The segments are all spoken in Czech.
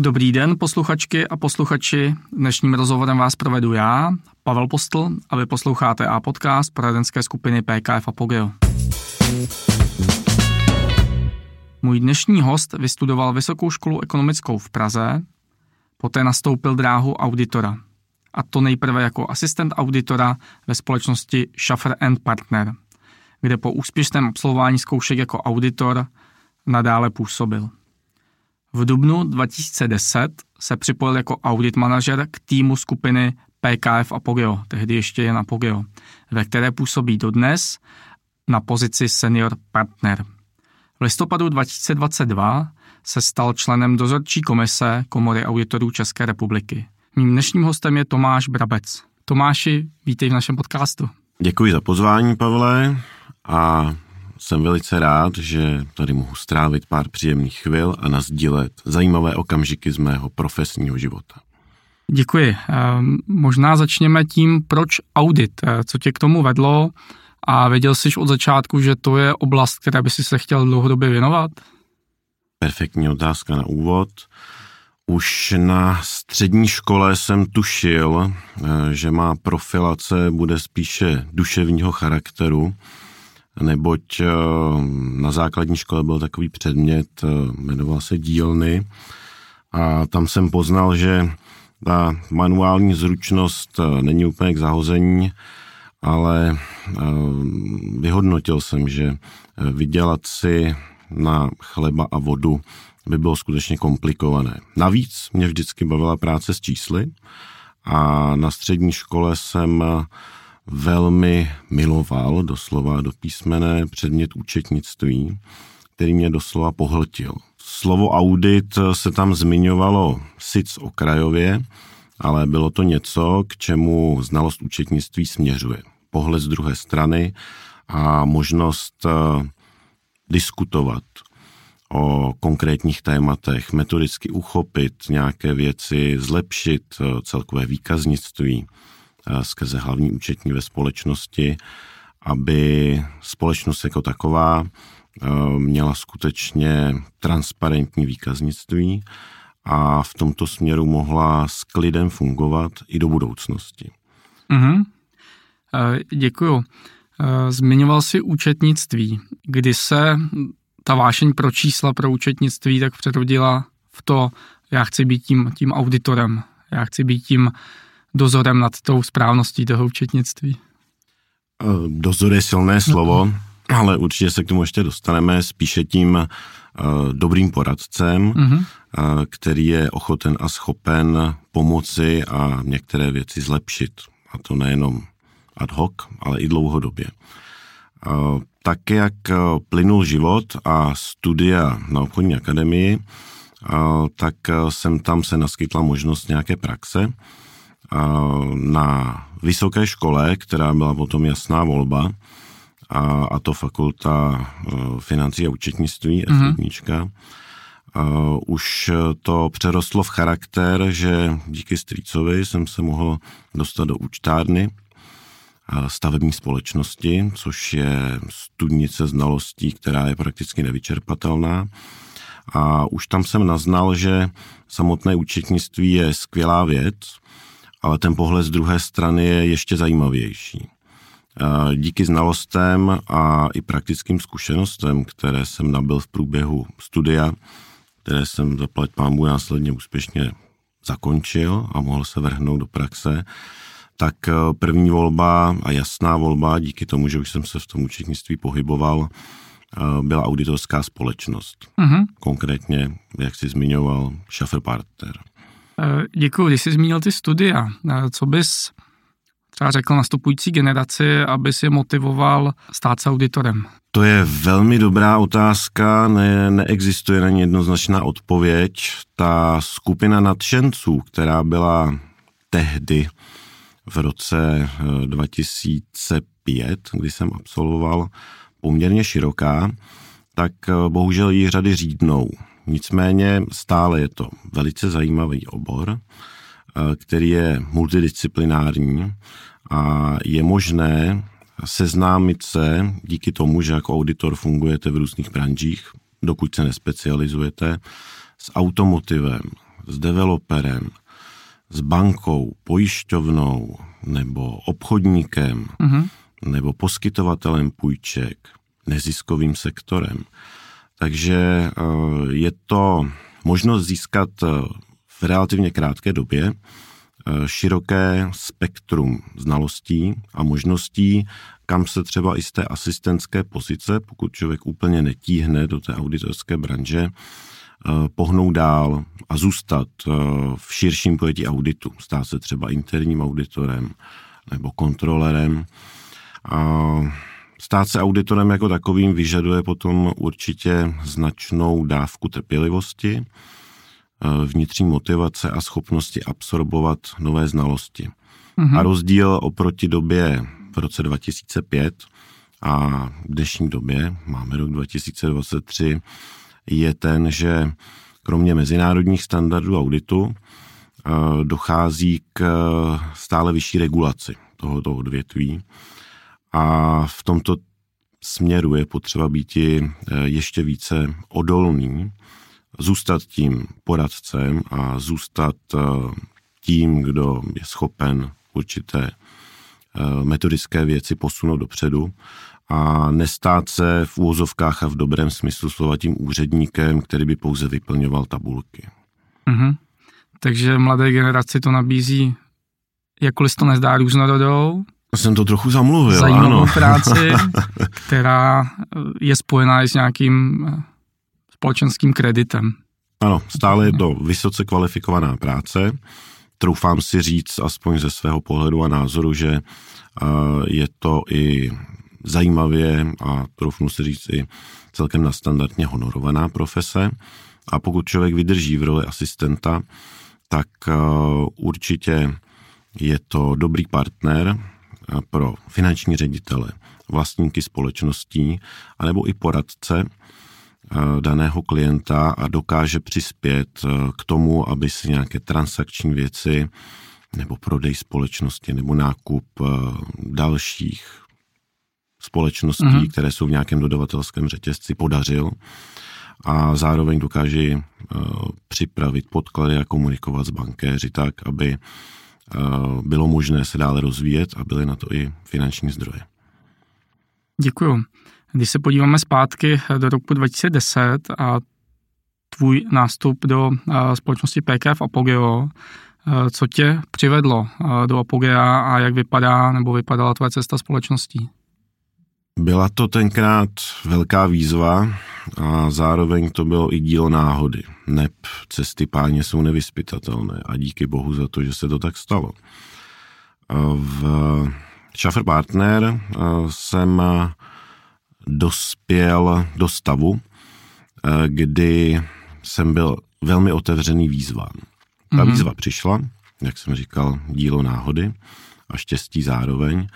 Dobrý den, posluchačky a posluchači. Dnešním rozhovorem vás provedu já, Pavel Postl, a vy posloucháte A podcast poradenské skupiny PKF Apogeo. Můj dnešní host vystudoval Vysokou školu ekonomickou v Praze, poté nastoupil dráhu auditora. A to nejprve jako asistent auditora ve společnosti Schaffer Partner, kde po úspěšném absolvování zkoušek jako auditor nadále působil. V dubnu 2010 se připojil jako audit manažer k týmu skupiny PKF Apogeo, tehdy ještě jen Apogeo, ve které působí dodnes na pozici senior partner. V listopadu 2022 se stal členem dozorčí komise Komory auditorů České republiky. Mým dnešním hostem je Tomáš Brabec. Tomáši, vítej v našem podcastu. Děkuji za pozvání, Pavle, a jsem velice rád, že tady mohu strávit pár příjemných chvil a nazdílet zajímavé okamžiky z mého profesního života. Děkuji. Ehm, možná začněme tím, proč audit. Eh, co tě k tomu vedlo a věděl jsi od začátku, že to je oblast, která by si se chtěl dlouhodobě věnovat? Perfektní otázka na úvod. Už na střední škole jsem tušil, eh, že má profilace bude spíše duševního charakteru, neboť eh, na základní škole byl takový předmět, eh, jmenoval se dílny a tam jsem poznal, že ta manuální zručnost eh, není úplně k zahození, ale vyhodnotil jsem, že vydělat si na chleba a vodu by bylo skutečně komplikované. Navíc mě vždycky bavila práce s čísly a na střední škole jsem velmi miloval, doslova do písmene, předmět účetnictví, který mě doslova pohltil. Slovo audit se tam zmiňovalo sic okrajově, ale bylo to něco, k čemu znalost účetnictví směřuje. Pohled z druhé strany a možnost eh, diskutovat o konkrétních tématech, metodicky uchopit nějaké věci, zlepšit eh, celkové výkaznictví, skrze hlavní účetní ve společnosti, aby společnost jako taková eh, měla skutečně transparentní výkaznictví a v tomto směru mohla s klidem fungovat i do budoucnosti. Mm-hmm. Děkuju. Zmiňoval jsi účetnictví. Kdy se ta vášeň pro čísla pro účetnictví tak přerodila v to, já chci být tím, tím auditorem, já chci být tím dozorem nad tou správností toho účetnictví? Eh, dozor je silné slovo, no. ale určitě se k tomu ještě dostaneme spíše tím uh, dobrým poradcem, uh, který je ochoten a schopen pomoci a některé věci zlepšit. A to nejenom ad hoc, ale i dlouhodobě. Uh, tak, jak plynul život a studia na obchodní akademii, tak jsem tam se naskytla možnost nějaké praxe, na vysoké škole, která byla potom jasná volba, a, a to fakulta e, financí a účetnictví, mm-hmm. F1. Uh, už to přerostlo v charakter, že díky strýcovi jsem se mohl dostat do účtárny stavební společnosti, což je studnice znalostí, která je prakticky nevyčerpatelná. A už tam jsem naznal, že samotné účetnictví je skvělá věc, ale ten pohled z druhé strany je ještě zajímavější. Díky znalostem a i praktickým zkušenostem, které jsem nabil v průběhu studia, které jsem zaplať pámu následně úspěšně zakončil a mohl se vrhnout do praxe, tak e, první volba a jasná volba, díky tomu, že už jsem se v tom účetnictví pohyboval, e, byla auditorská společnost. Uh-huh. Konkrétně, jak jsi zmiňoval, Schaffer Partner. Eh, Děkuji. Když jsi zmínil ty studia, eh, co bys třeba řekl nastupující generaci, aby si motivoval stát se auditorem? To je velmi dobrá otázka, ne, neexistuje na ní jednoznačná odpověď. Ta skupina nadšenců, která byla tehdy v roce 2005, eh, kdy jsem absolvoval, poměrně široká, tak bohužel jí řady řídnou. Nicméně stále je to velice zajímavý obor, eh, který je multidisciplinární a je možné seznámit se díky tomu, že jako auditor fungujete v různých branžích, dokud se nespecializujete, s automotivem, s developerem, s bankou, pojišťovnou nebo obchodníkem mm-hmm. nebo poskytovatelem půjček, neziskovým sektorem. Takže eh, je to možnost získat eh, v relativně krátké době eh, široké spektrum znalostí a možností, kam se třeba i z té asistentské pozice, pokud člověk úplně netíhne do té auditorské branže, pohnout dál a zůstat v širším pojetí auditu. Stát se třeba interním auditorem nebo kontrolerem. Stát se auditorem jako takovým vyžaduje potom určitě značnou dávku trpělivosti, eh, vnitřní motivace a schopnosti absorbovat nové znalosti. Mm-hmm. A rozdíl oproti době v roce 2005 a v dnešní době, máme rok 2023, je ten, že kromě mezinárodních standardů auditu eh, dochází k stále vyšší regulaci tohoto odvětví a v tomto směru je potřeba být eh, ještě více odolný, zůstat tím poradcem a zůstat eh, tím, kdo je schopen určité eh, metodické věci posunout dopředu a nestát se v úvozovkách a v dobrém smyslu slova tím úředníkem, který by pouze vyplňoval tabulky. Mm-hmm. Takže mladé generaci to nabízí, jakkoliv to nezdá různorodou, jsem to trochu zamluvil, zajímavou ano. práci, která je spojená i s nějakým eh, společenským kreditem. Ano, stále je to vysoce kvalifikovaná práce. Troufám si říct, aspoň ze svého pohledu a názoru, že eh, je to i zajímavě a troufnu si říct i celkem nastandardně honorovaná profese. A pokud člověk vydrží v roli asistenta, tak eh, určitě je to dobrý partner pro finanční ředitele, vlastníky společností, anebo i poradce eh, daného klienta a dokáže přispět eh, k tomu, aby si nějaké transakční věci nebo prodej společnosti nebo nákup eh, dalších společností, mm-hmm. které jsou v nějakém dodavatelském řetězci, podařil a zároveň dokáže připravit podklady a komunikovat s bankéři tak, aby bylo možné se dále rozvíjet a byly na to i finanční zdroje. Děkuju. Když se podíváme zpátky do roku 2010 a tvůj nástup do společnosti PKF Apogeo, co tě přivedlo do Apogea a jak vypadá nebo vypadala tvoje cesta společností? Byla to tenkrát velká výzva a zároveň to bylo i dílo náhody. Neb cesty páně jsou nevyspytatelné a díky bohu za to, že se to tak stalo. V Schaffer Partner jsem dospěl do stavu, kdy jsem byl velmi otevřený výzvám. Ta mm-hmm. výzva přišla, jak jsem říkal, dílo náhody a štěstí zároveň.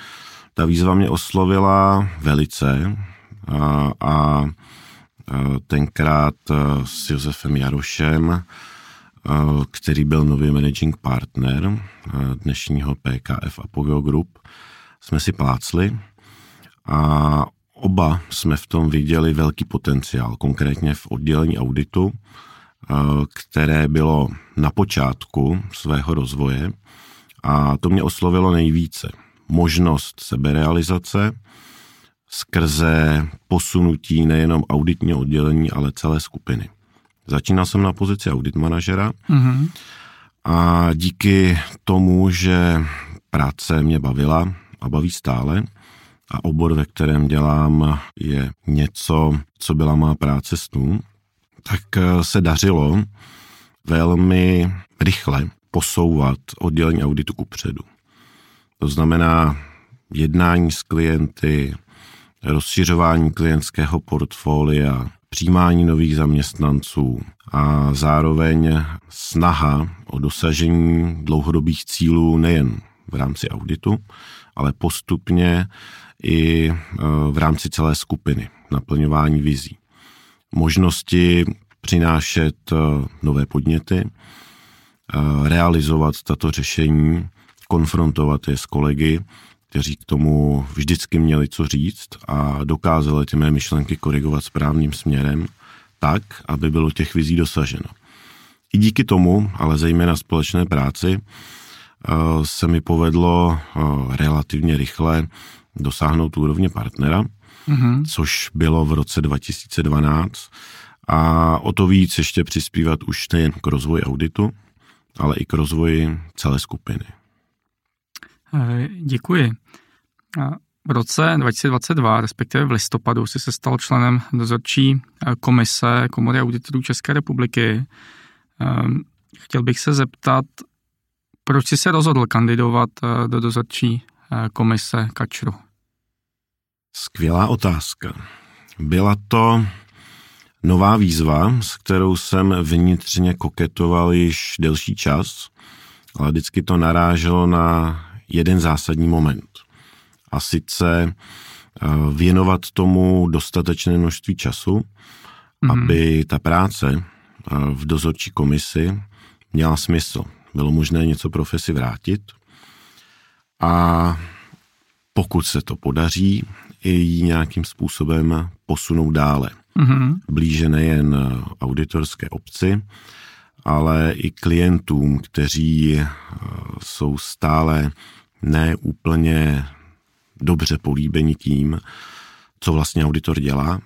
Ta výzva mě oslovila velice a, a tenkrát s Josefem Jarošem, který byl nový managing partner dnešního PKF Apogeo Group, jsme si plácli a oba jsme v tom viděli velký potenciál, konkrétně v oddělení auditu, které bylo na počátku svého rozvoje a to mě oslovilo nejvíce možnost seberealizace skrze posunutí nejenom auditního oddělení, ale celé skupiny. Začínal jsem na pozici audit manažera mm-hmm. a díky tomu, že práce mě bavila a baví stále a obor, ve kterém dělám, je něco, co byla má práce snů, tak eh, se dařilo velmi rychle posouvat oddělení auditu ku předu. To znamená jednání s klienty, rozšiřování klientského portfolia, přijímání nových zaměstnanců a zároveň snaha o dosažení dlouhodobých cílů nejen v rámci auditu, ale postupně i e, v rámci celé skupiny, naplňování vizí. Možnosti přinášet e, nové podněty, e, realizovat tato řešení konfrontovat je s kolegy, kteří k tomu vždycky měli co říct a dokázali ty mé myšlenky korigovat správným směrem tak, aby bylo těch vizí dosaženo. I díky tomu, ale zejména společné práci, se mi povedlo relativně rychle dosáhnout úrovně partnera, mm-hmm. což bylo v roce 2012 a o to víc ještě přispívat už nejen k rozvoji auditu, ale i k rozvoji celé skupiny. Eh, děkuji. V roce 2022, respektive v listopadu, si se stal členem dozorčí eh, komise Komory auditorů České republiky. Chtěl bych se zeptat, proč jsi se rozhodl kandidovat eh, do dozorčí komise Kačru? Skvělá otázka. Byla to nová výzva, s kterou jsem vnitřně koketoval již delší čas, ale vždycky to naráželo na jeden zásadní moment. A sice eh, věnovat tomu dostatečné množství času, mm-hmm. aby ta práce eh, v dozorčí komisi měla smysl. Bylo možné něco profesi vrátit a pokud se to podaří, i ji nějakým způsobem posunout dále. Mm-hmm. Blíže nejen auditorské obci, ale i klientům, kteří eh, jsou stále neúplně dobře políbeni tím, co vlastně auditor dělá,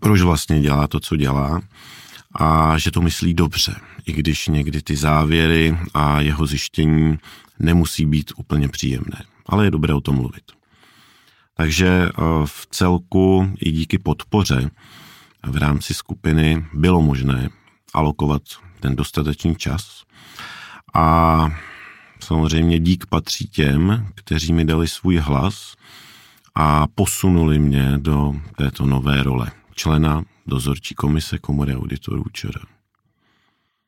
proč vlastně dělá to, co dělá a že to myslí dobře, i když někdy ty závěry a jeho zjištění nemusí být úplně příjemné, ale je dobré o tom mluvit. Takže eh, v celku i díky podpoře v rámci skupiny bylo možné alokovat ten dostatečný čas a samozřejmě dík patří těm, kteří mi dali svůj hlas a posunuli mě do této nové role člena dozorčí komise Komory auditorů ČR.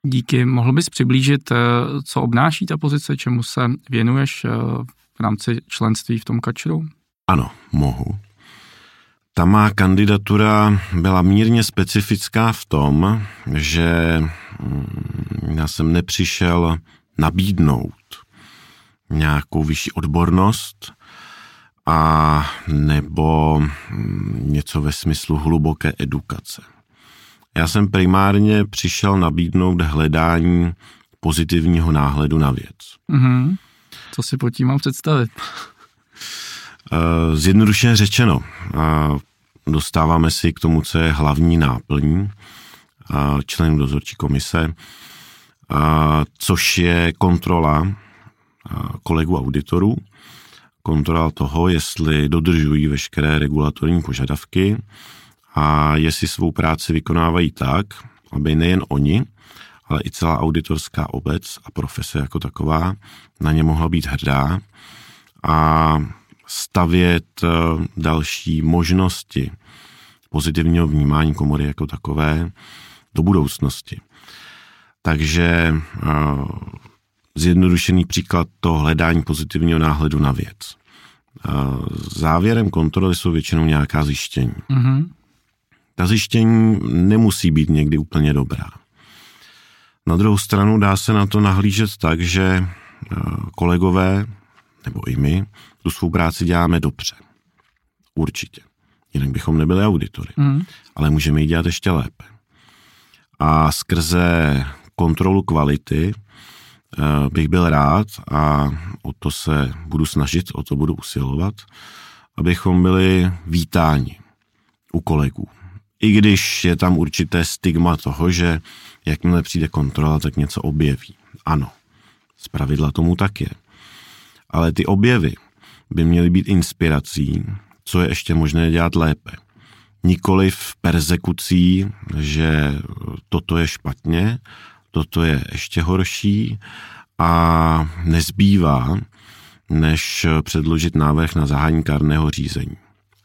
Díky. Mohl bys přiblížit, eh, co obnáší ta pozice, čemu se věnuješ eh, v rámci členství v tom kačru? Ano, mohu. Ta má kandidatura byla mírně specifická v tom, že mm, já jsem nepřišel nabídnout nějakou vyšší odbornost a nebo mm, něco ve smyslu hluboké edukace. Já jsem primárně přišel nabídnout hledání pozitivního náhledu na věc. Mm-hmm. Co si pod tím mám představit? Eh, zjednodušeně řečeno, eh, dostáváme si k tomu, co je hlavní náplní eh, členů dozorčí komise, což je kontrola kolegů auditorů, kontrola toho, jestli dodržují veškeré regulatorní požadavky a jestli svou práci vykonávají tak, aby nejen oni, ale i celá auditorská obec a profese jako taková na ně mohla být hrdá. A stavět eh, další možnosti pozitivního vnímání komory jako takové do budoucnosti. Takže eh, zjednodušený příklad to hledání pozitivního náhledu na věc. Eh, závěrem kontroly jsou většinou nějaká zjištění. Mm-hmm. Ta zjištění nemusí být někdy úplně dobrá. Na druhou stranu dá se na to nahlížet tak, že kolegové nebo i my, tu svou práci děláme dobře. Určitě. Jinak bychom nebyli auditory. Mm. Ale můžeme ji dělat ještě lépe. A skrze kontrolu kvality eh, bych byl rád a o to se budu snažit, o to budu usilovat, abychom byli vítáni u kolegů. I když je tam určité stigma toho, že jakmile přijde kontrola, tak něco objeví. Ano, z pravidla tomu tak je ale ty objevy by měly být inspirací, co je ještě možné dělat lépe. Nikoli v persekucí, že toto je špatně, toto je ještě horší a nezbývá, než předložit návrh na zahájení kárného řízení,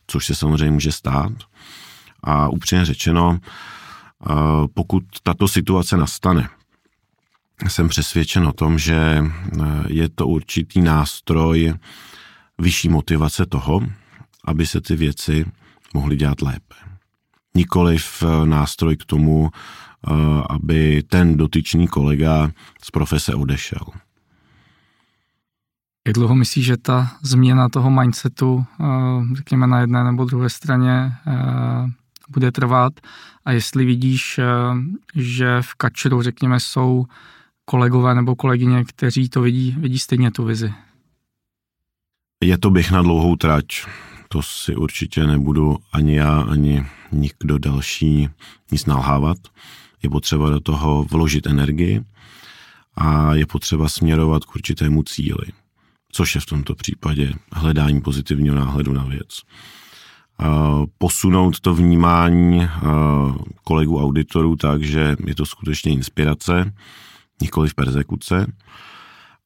což se samozřejmě může stát. A upřímně řečeno, pokud tato situace nastane, jsem přesvědčen o tom, že eh, je to určitý nástroj vyšší motivace toho, aby se ty věci mohly dělat lépe. Nikoliv eh, nástroj k tomu, eh, aby ten dotyčný kolega z profese odešel. Jak dlouho myslíš, že ta změna toho mindsetu, řekněme na jedné nebo druhé straně, bude trvat a jestli vidíš, že v Kačeru, řekněme, jsou kolegové nebo kolegyně, kteří to vidí, vidí stejně tu vizi. Je to bych na dlouhou trať. To si určitě nebudu ani já, ani nikdo další nic nalhávat. Je potřeba do toho vložit energii a je potřeba směrovat k určitému cíli, což je v tomto případě hledání pozitivního náhledu na věc. Posunout to vnímání kolegů auditorů tak, že je to skutečně inspirace, nikoli v persekuce.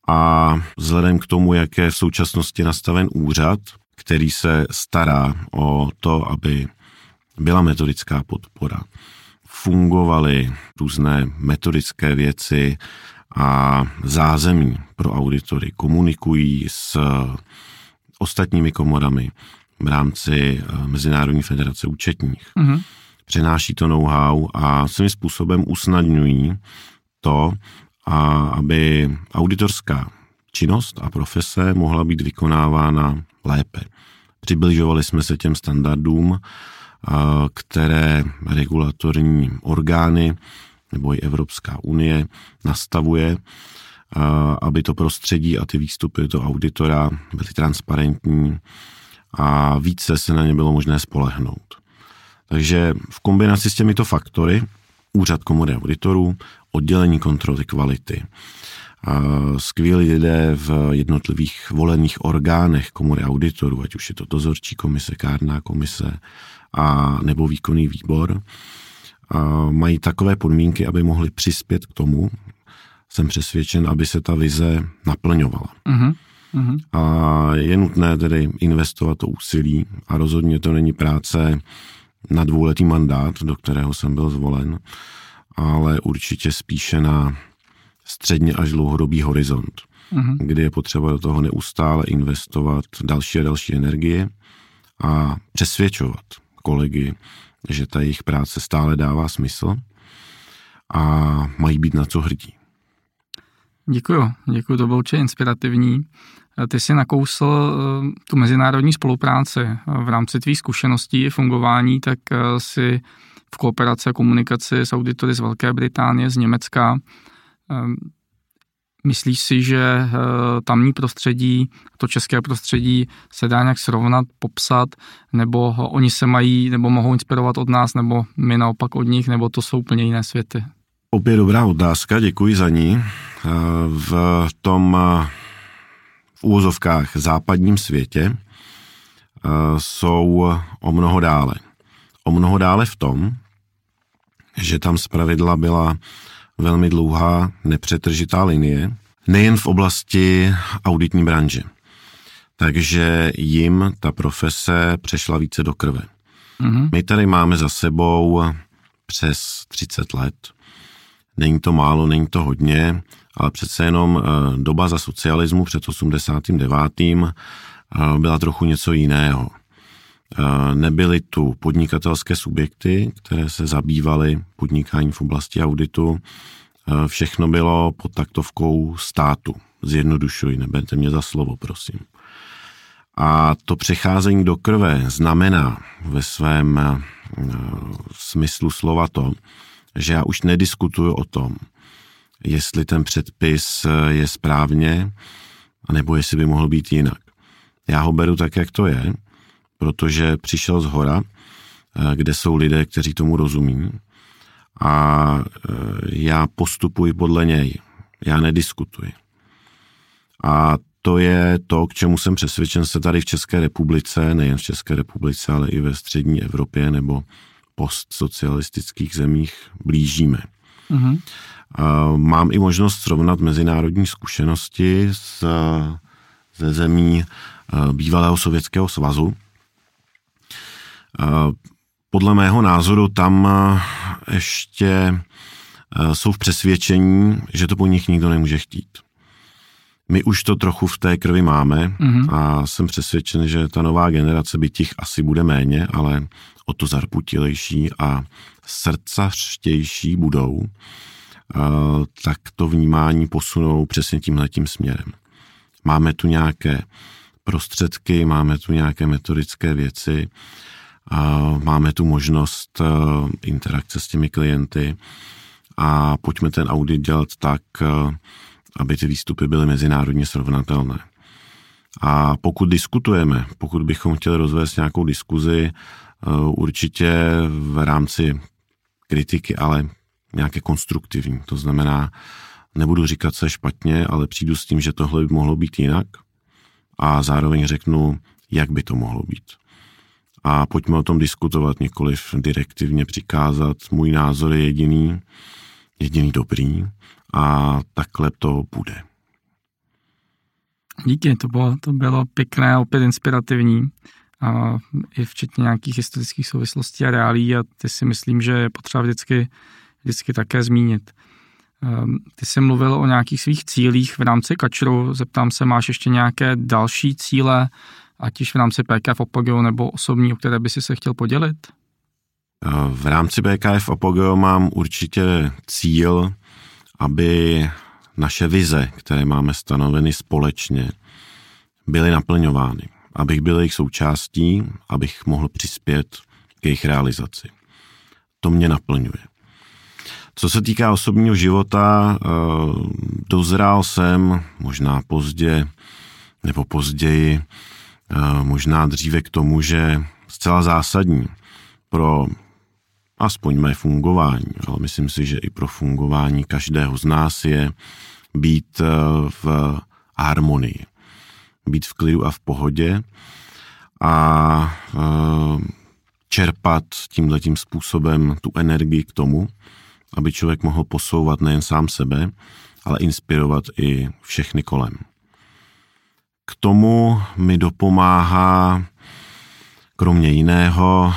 A vzhledem k tomu, jak je v současnosti nastaven úřad, který se stará o to, aby byla metodická podpora, fungovaly různé metodické věci a zázemí pro auditory, komunikují s ostatními komorami v rámci eh, Mezinárodní federace účetních. Mm-hmm. Přenáší to know-how a svým způsobem usnadňují to, a aby auditorská činnost a profese mohla být vykonávána lépe. Přibližovali jsme se těm standardům, které regulatorní orgány nebo i Evropská unie nastavuje, aby to prostředí a ty výstupy do auditora byly transparentní a více se na ně bylo možné spolehnout. Takže v kombinaci s těmito faktory úřad komory auditorů, oddělení kontroly kvality, skvělí lidé v jednotlivých volených orgánech komory auditorů, ať už je to dozorčí komise, kárná komise a nebo výkonný výbor, a mají takové podmínky, aby mohli přispět k tomu, jsem přesvědčen, aby se ta vize naplňovala. Uh-huh. Uh-huh. A je nutné tedy investovat to úsilí a rozhodně to není práce na dvouletý mandát, do kterého jsem byl zvolen, ale určitě spíše na středně až dlouhodobý horizont, uh-huh. kdy je potřeba do toho neustále investovat další a další energie a přesvědčovat kolegy, že ta jejich práce stále dává smysl a mají být na co hrdí. Děkuju, děkuju, to bylo určitě inspirativní. Ty jsi nakousl eh, tu mezinárodní spolupráci v rámci tvých zkušeností a fungování, tak eh, si v kooperaci a komunikaci s auditory z Velké Británie, z Německa. Ehm, myslíš si, že eh, tamní prostředí, to české prostředí se dá nějak srovnat, popsat, nebo oni se mají, nebo mohou inspirovat od nás, nebo my naopak od nich, nebo to jsou úplně jiné světy? Opět dobrá otázka, děkuji za ní. V tom úvozovkách západním světě eh, jsou o mnoho dále. O mnoho dále v tom, že tam zpravidla byla velmi dlouhá nepřetržitá linie, nejen v oblasti auditní branže. Takže jim ta profese přešla více do krve. Mm-hmm. My tady máme za sebou přes 30 let. Není to málo, není to hodně, ale přece jenom eh, doba za socialismu před 89. Eh, byla trochu něco jiného. Eh, nebyly tu podnikatelské subjekty, které se zabývaly podnikáním v oblasti auditu. Všechno bylo pod taktovkou státu. Zjednodušuji, neberte mě za slovo, prosím. A to přecházení do krve znamená ve svém smyslu slova to, že já už nediskutuju o tom, jestli ten předpis eh, je správně, nebo jestli by mohl být jinak. Já ho beru tak, jak to je, protože přišel z hora, eh, kde jsou lidé, kteří tomu rozumí a eh, já postupuji podle něj. Já nediskutuji. A to je to, k čemu jsem přesvědčen se tady v České republice, nejen v České republice, ale i ve střední Evropě nebo postsocialistických zemích blížíme. Mm-hmm. Mám i možnost srovnat mezinárodní zkušenosti z, ze zemí bývalého Sovětského svazu. Podle mého názoru tam ještě jsou v přesvědčení, že to po nich nikdo nemůže chtít. My už to trochu v té krvi máme mm-hmm. a jsem přesvědčen, že ta nová generace by těch asi bude méně, ale o to zarputilejší a srdcařtější budou tak to vnímání posunou přesně tímhletím směrem. Máme tu nějaké prostředky, máme tu nějaké metodické věci máme tu možnost e, interakce s těmi klienty a pojďme ten audit dělat tak, e, aby ty výstupy byly mezinárodně srovnatelné. A pokud diskutujeme, pokud bychom chtěli rozvést nějakou diskuzi, určitě v rámci kritiky, ale nějaké konstruktivní. To znamená, nebudu říkat, co je špatně, ale přijdu s tím, že tohle by mohlo být jinak a zároveň řeknu, jak by to mohlo být. A pojďme o tom diskutovat, nikoliv direktivně přikázat. Můj názor je jediný, jediný dobrý a takhle to bude. Díky, to bylo, to bylo pěkné, opět inspirativní, a i včetně nějakých historických souvislostí a reálí a ty si myslím, že je potřeba vždycky, vždycky také zmínit. Ehm, ty jsi mluvil o nějakých svých cílích v rámci Kačru. Zeptám se, máš ještě nějaké další cíle, ať již v rámci PKF Opogeo nebo osobní, o které by si se chtěl podělit? Ehm, v rámci BKF Opogeo mám určitě cíl, aby naše vize, které máme stanoveny společně, byly naplňovány. Abych byl jejich součástí, abych mohl přispět k jejich realizaci. To mě naplňuje. Co se týká osobního života, eh, dozrál jsem možná pozdě nebo později, eh, možná dříve k tomu, že zcela zásadní pro aspoň mé fungování, ale myslím si, že i pro fungování každého z nás je být eh, v harmonii, být v klidu a v pohodě a čerpat tímhletím způsobem tu energii k tomu, aby člověk mohl posouvat nejen sám sebe, ale inspirovat i všechny kolem. K tomu mi dopomáhá kromě jiného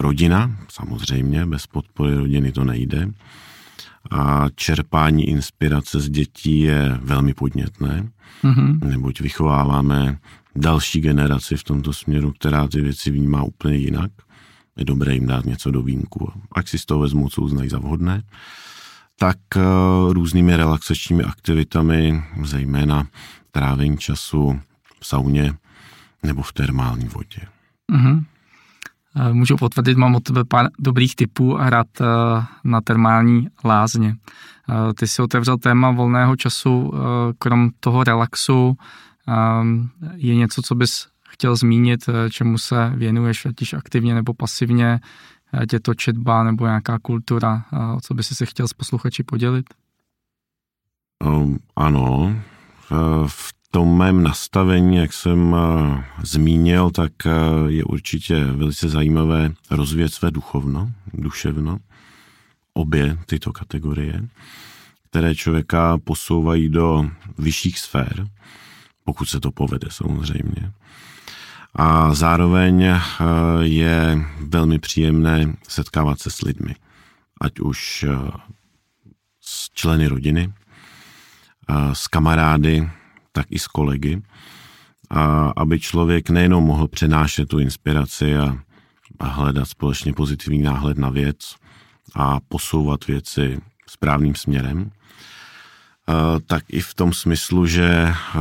rodina, samozřejmě, bez podpory rodiny to nejde. A čerpání inspirace z dětí je velmi podnětné, mm-hmm. neboť vychováváme další generaci v tomto směru, která ty věci vnímá úplně jinak je dobré jim dát něco do vínku. Ať si z toho vezmou, co uznají za vhodné, tak eh, různými relaxačními aktivitami, zejména trávení času v sauně nebo v termální vodě. Mm-hmm. Můžu potvrdit, mám od tebe pár dobrých typů a rád eh, na termální lázně. Ty si otevřel téma volného času, krom toho relaxu, je něco, co bys chtěl zmínit, eh, čemu se věnuješ, ať již aktivně nebo pasivně, je to četba nebo nějaká kultura, o co by si se chtěl s posluchači podělit? Um, ano, v tom mém nastavení, jak jsem zmínil, tak je určitě velice zajímavé rozvíjet své duchovno, duševno, obě tyto kategorie, které člověka posouvají do vyšších sfér, pokud se to povede samozřejmě a zároveň eh, je velmi příjemné setkávat se s lidmi, ať už eh, s členy rodiny, eh, s kamarády, tak i s kolegy, a aby člověk nejenom mohl přenášet tu inspiraci a, hledat společně pozitivní náhled na věc a posouvat věci správným směrem, tak i v tom smyslu, že eh,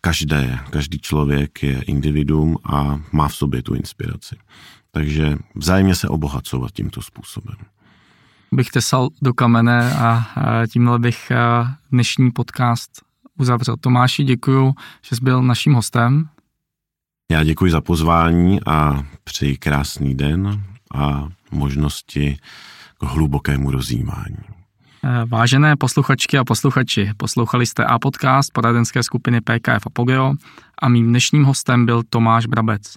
každé, každý člověk je individuum a má v sobě tu inspiraci. Takže vzájemně se obohacovat tímto způsobem. Bych tesal do kamene a tímhle bych eh, dnešní podcast uzavřel. Tomáši, děkuji, že jsi byl naším hostem. Já děkuji za pozvání a přeji krásný den a možnosti k hlubokému rozjímání. Vážené posluchačky a posluchači, poslouchali jste A podcast poradenské skupiny PKF Apogeo a mým dnešním hostem byl Tomáš Brabec.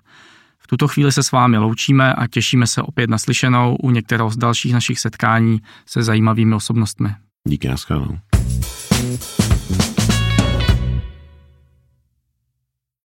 V tuto chvíli se s vámi loučíme a těšíme se opět na slyšenou u některého z dalších našich setkání se zajímavými osobnostmi. Díky, naschledanou.